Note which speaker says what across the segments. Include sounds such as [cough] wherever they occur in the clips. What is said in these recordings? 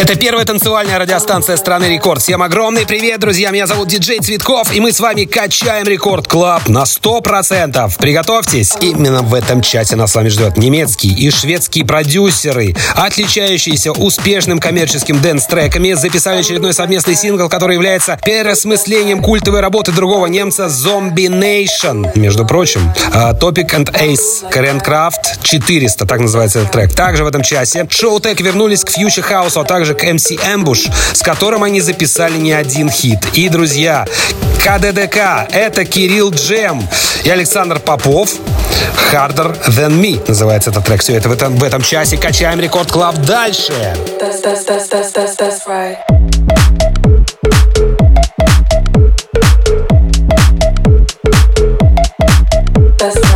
Speaker 1: Это первая танцевальная радиостанция страны Рекорд. Всем огромный привет, друзья. Меня зовут Диджей Цветков, и мы с вами качаем Рекорд Клаб на 100%. Приготовьтесь. Именно в этом часе нас с вами ждет немецкий и шведские продюсеры, отличающиеся успешным коммерческим dance-треками, записали очередной совместный сингл, который является переосмыслением культовой работы другого немца Zombie Nation. Между прочим, а, Topic and A7S, Kernkraft 400, так называется этот трек. Также в этом часе Showtek вернулись к Future House, а также к MC Ambush, с которым они записали не один хит. И, друзья, KDDK — это Кирилл Джем и Александр Попов. Harder Than Me называется этот трек. Все это в этом, в этом часе. Качаем Record Club дальше.
Speaker 2: That's, that's, that's, that's, that's. That's right. That's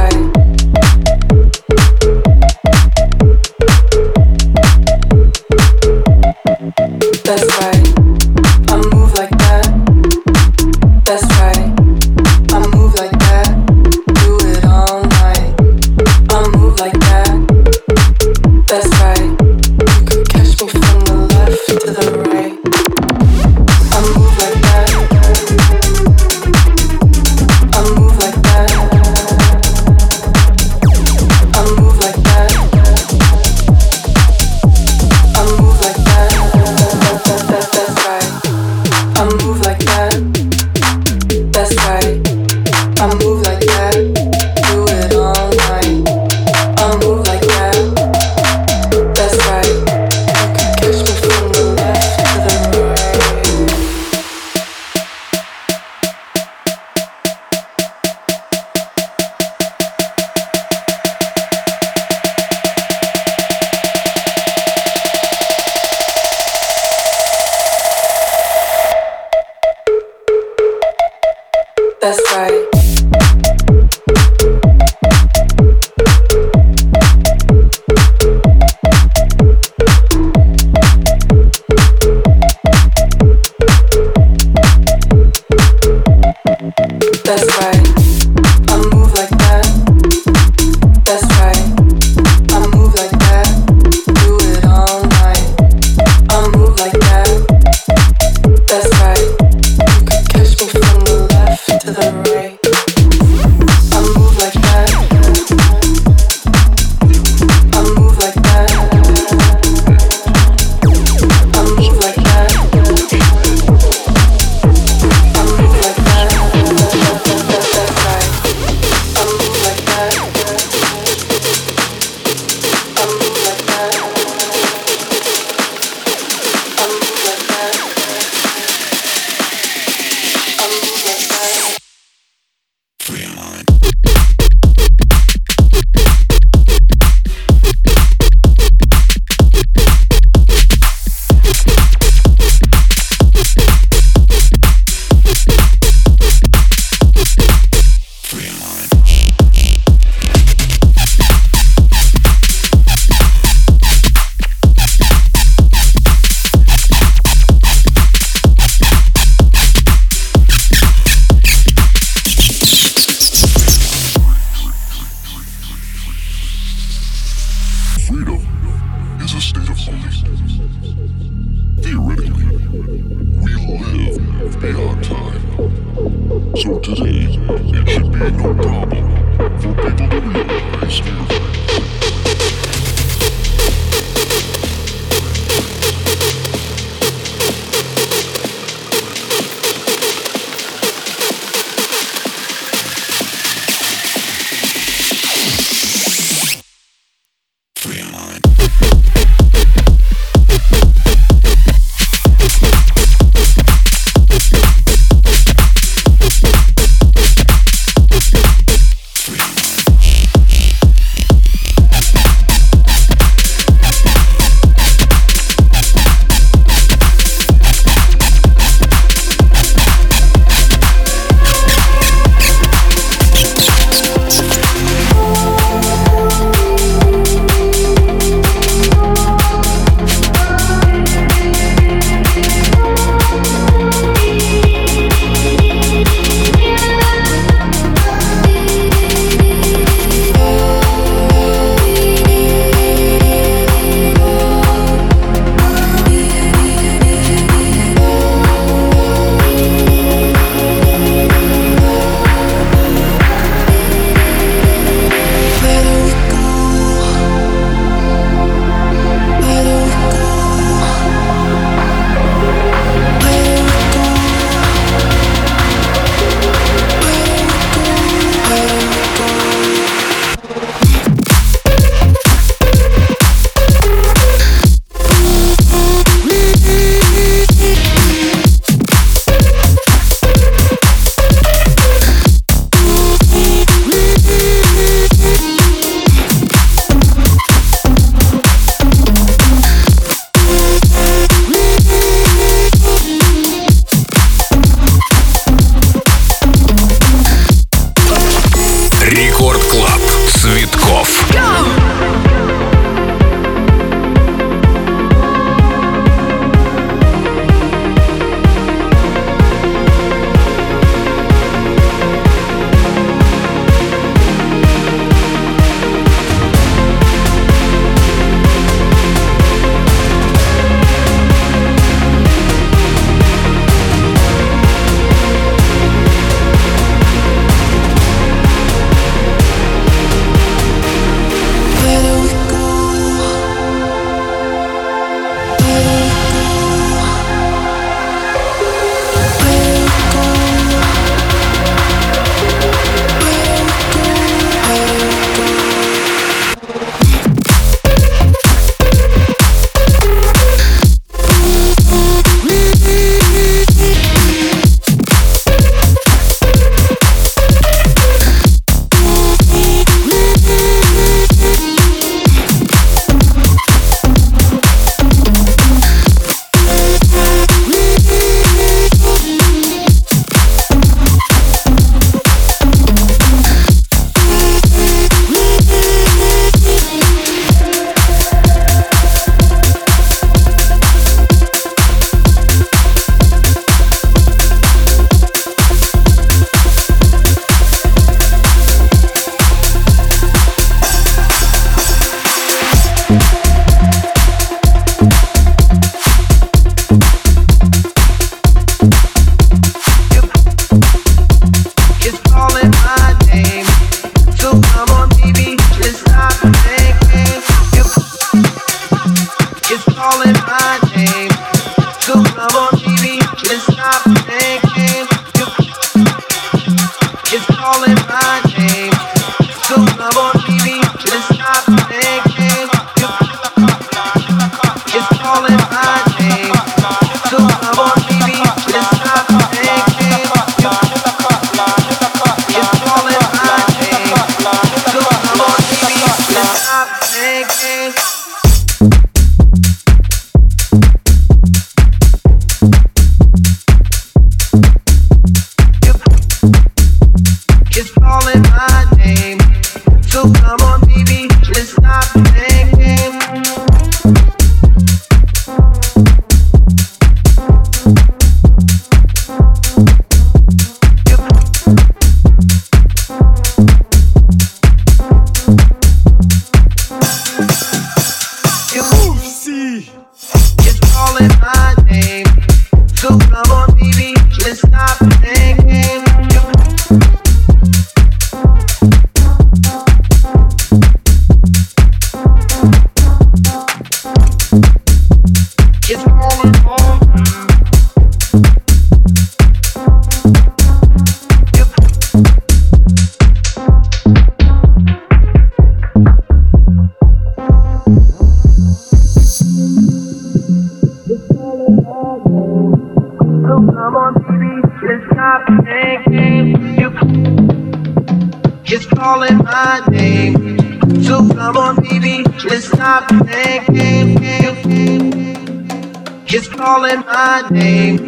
Speaker 3: name.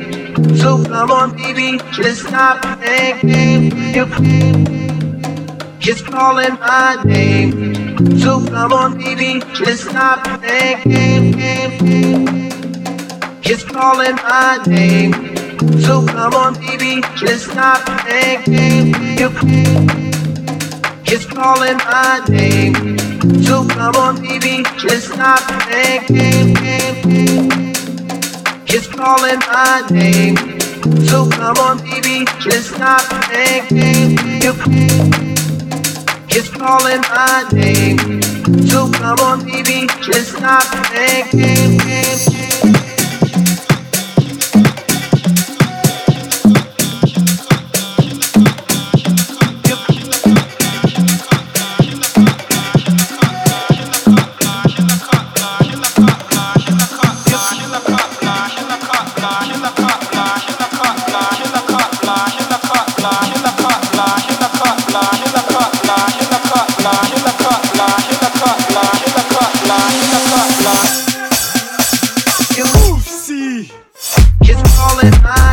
Speaker 3: So come on, baby, let's stop playing It's calling my name. So come on, baby, let's stop playing It's calling my name. So come on, baby, let's stop playing it's calling my name. So come on, baby, let's stop playing It's calling my name. So come on, baby, let's stop playing It's calling my name. So come on, baby, let's stop playing all in my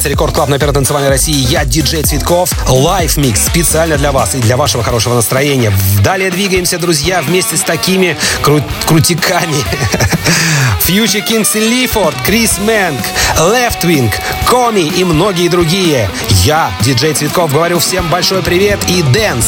Speaker 1: Продолжается Рекорд Клаб на Первой танцевальной России. Я диджей Цветков. Лайф микс специально для вас и для вашего хорошего настроения. Далее двигаемся, друзья, вместе с такими кру- крутиками. [laughs] Future Kings и Лифорд, Крис Мэнк, Left Wing, Коми и многие другие. Я, диджей Цветков, говорю всем большой привет и дэнс.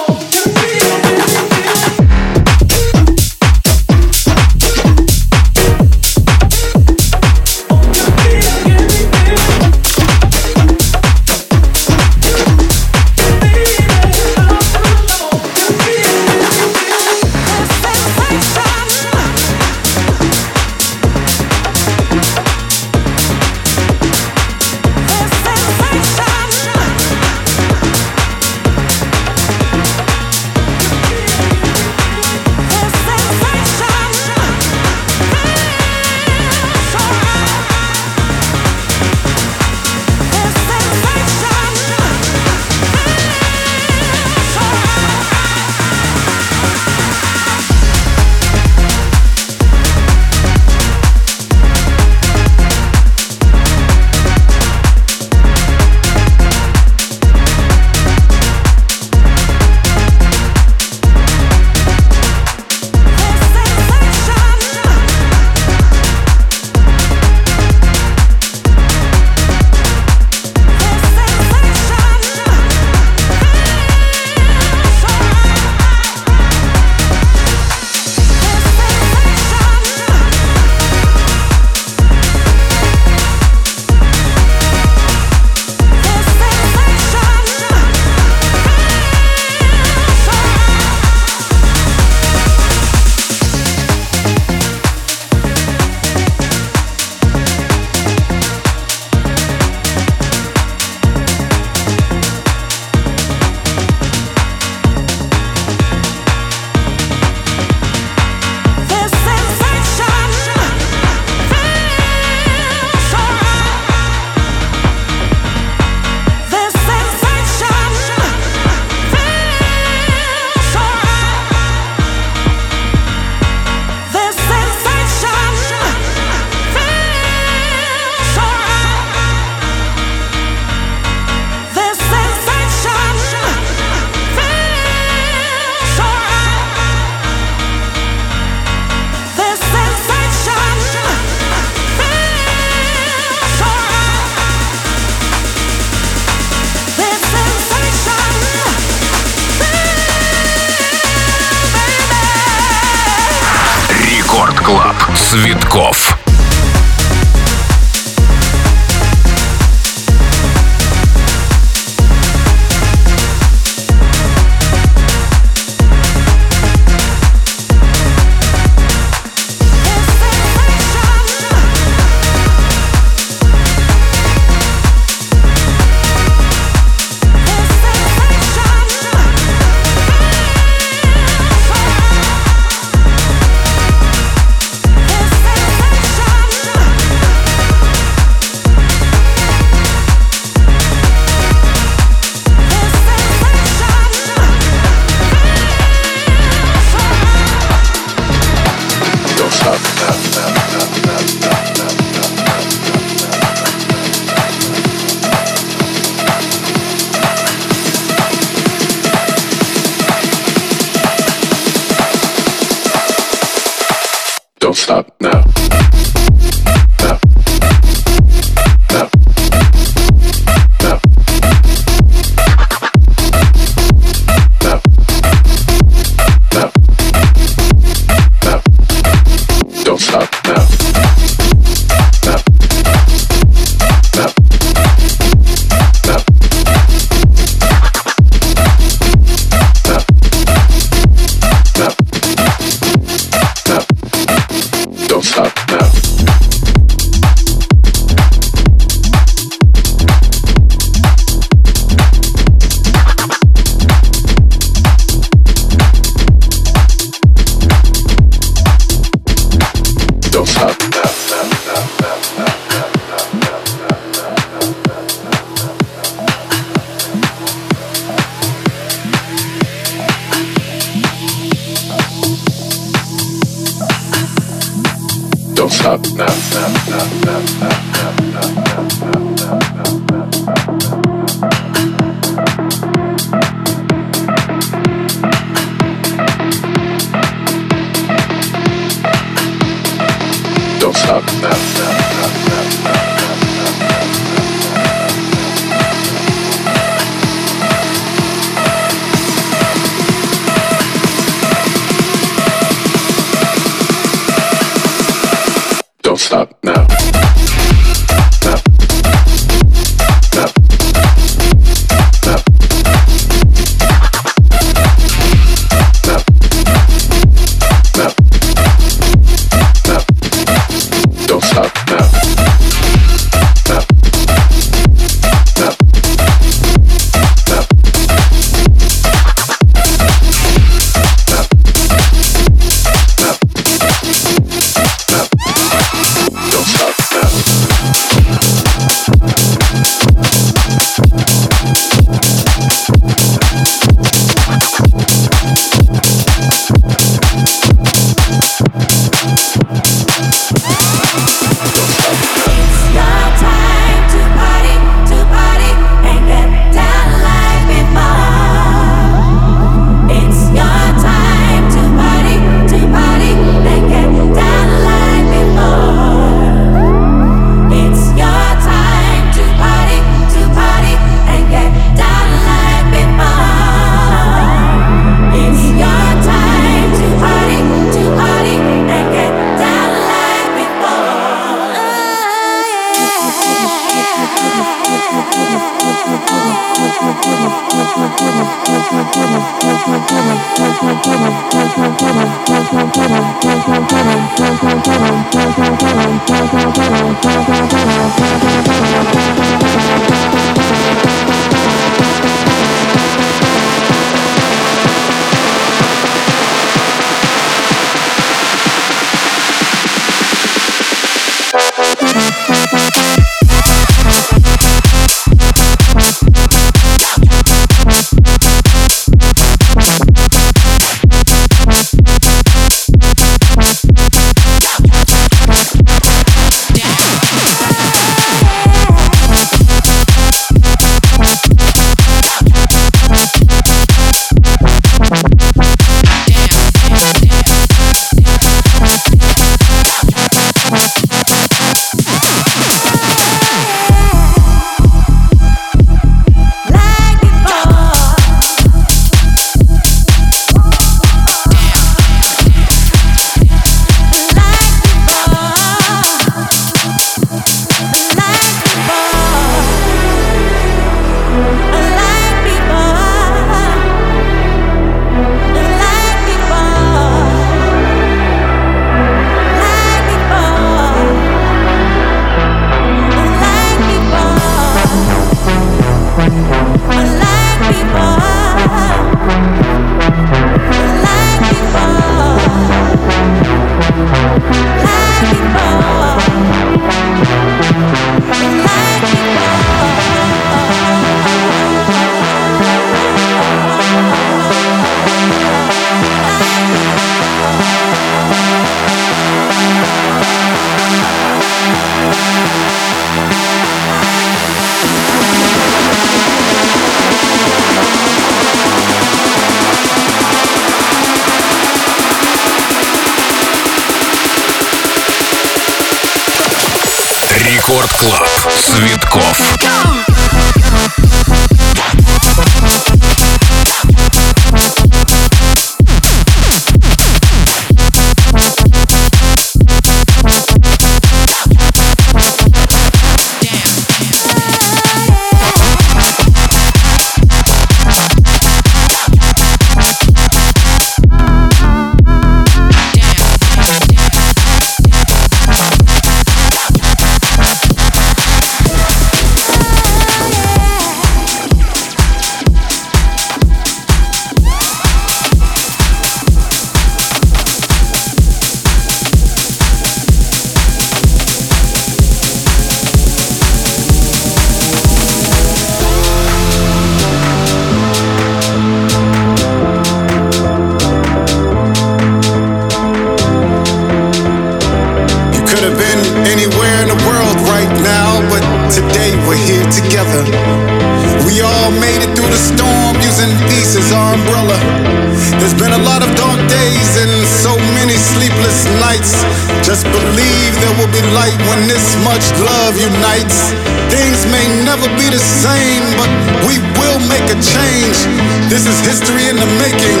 Speaker 4: Это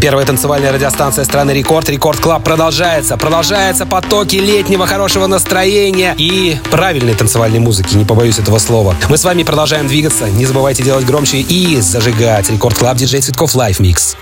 Speaker 4: первая танцевальная радиостанция страны Рекорд. Record Club продолжается. Продолжаются потоки летнего хорошего настроения и правильной танцевальной музыки, не побоюсь этого слова. Мы с вами продолжаем двигаться. Не забывайте делать громче и зажигать. Record Club, диджей Цветков,
Speaker 5: Live
Speaker 1: Mix.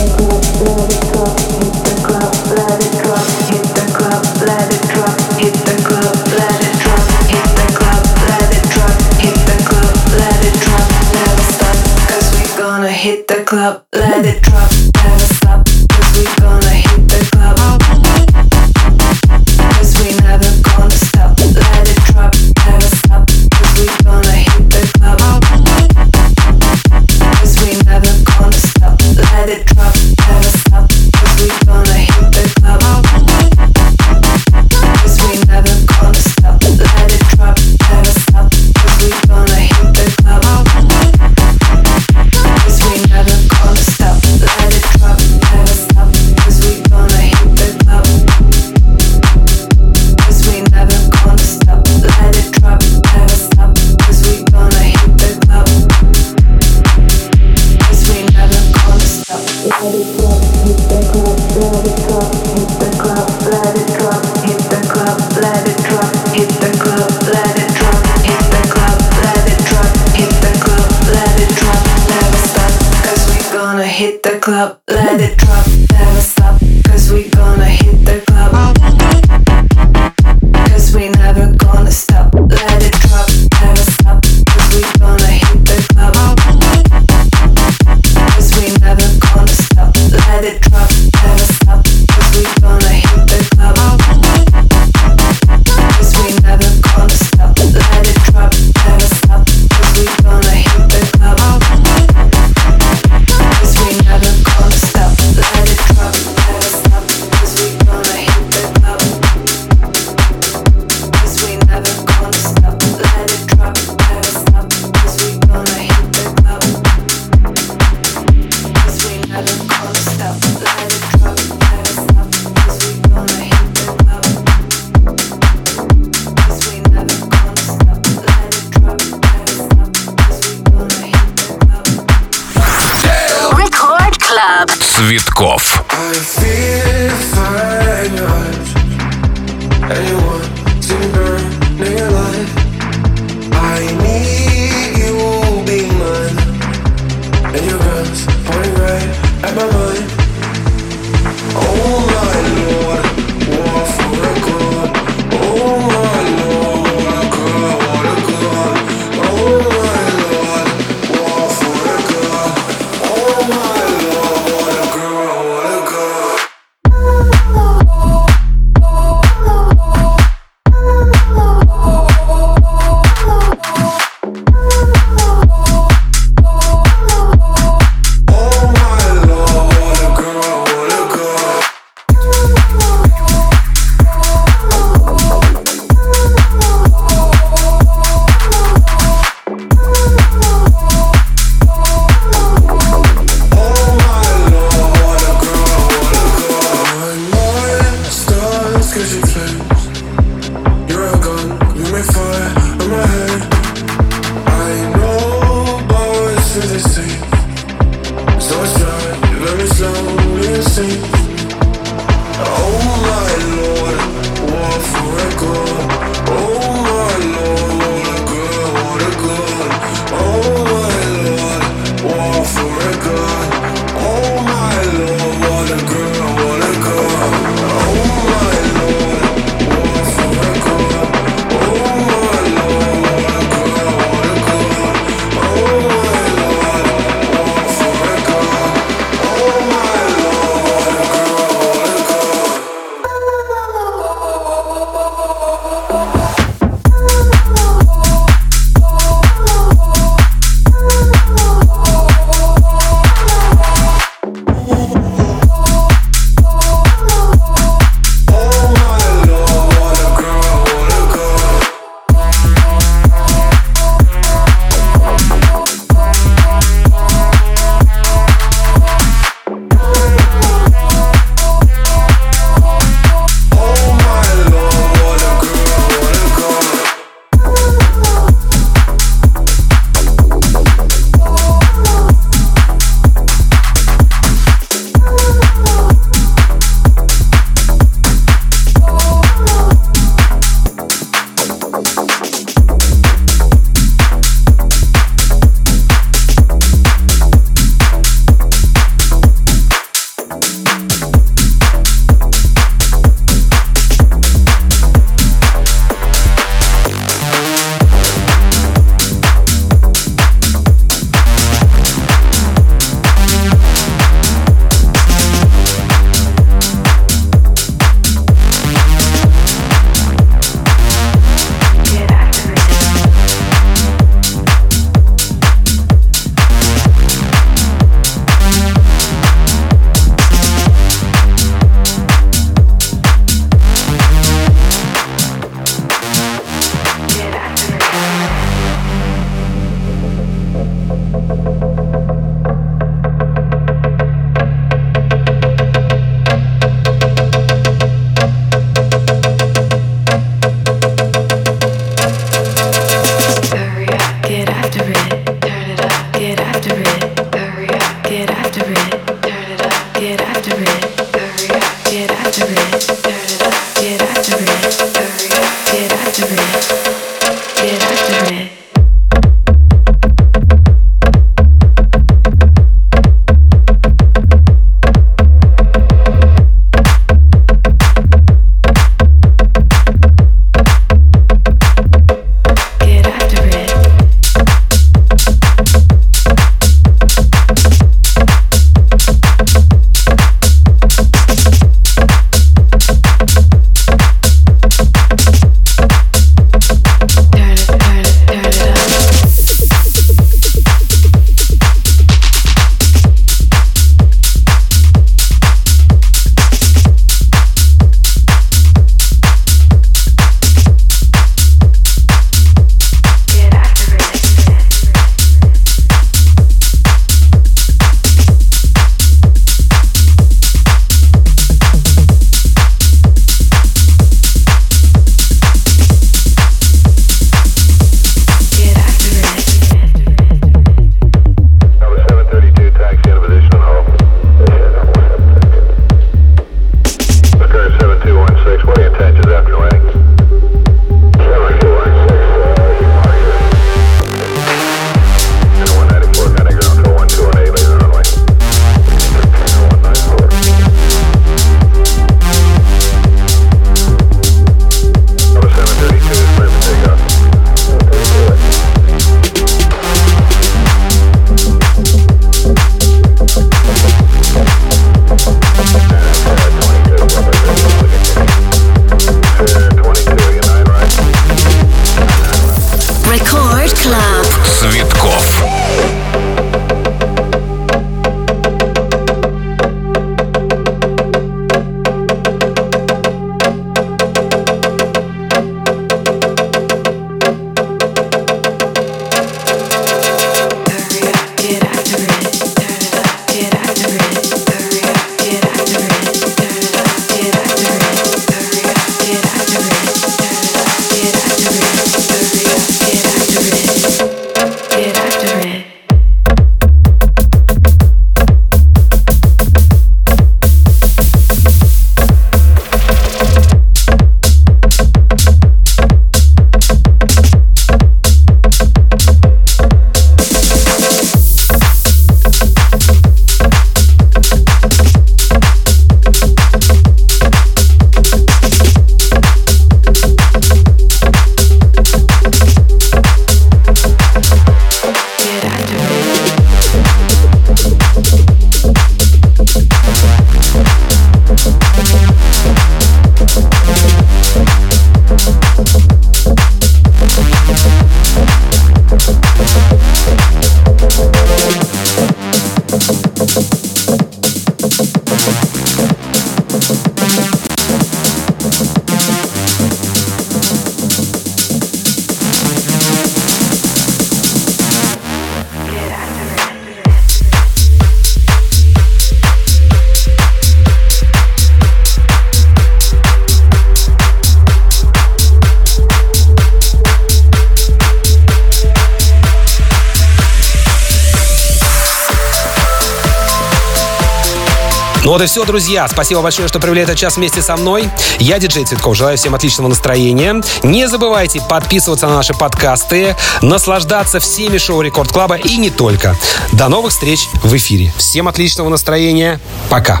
Speaker 1: Вот и все, друзья. Спасибо большое, что провели этот час вместе со мной. Я, диджей Цветков, желаю всем отличного настроения. Не забывайте подписываться на наши подкасты, наслаждаться всеми шоу Рекорд Клаба и не только. До новых встреч в эфире. Всем отличного настроения. Пока.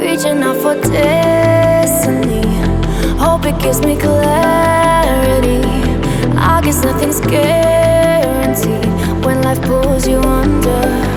Speaker 3: Reaching out for death. destiny. Hope it gives me clarity. I guess nothing's guaranteed when life pulls you under.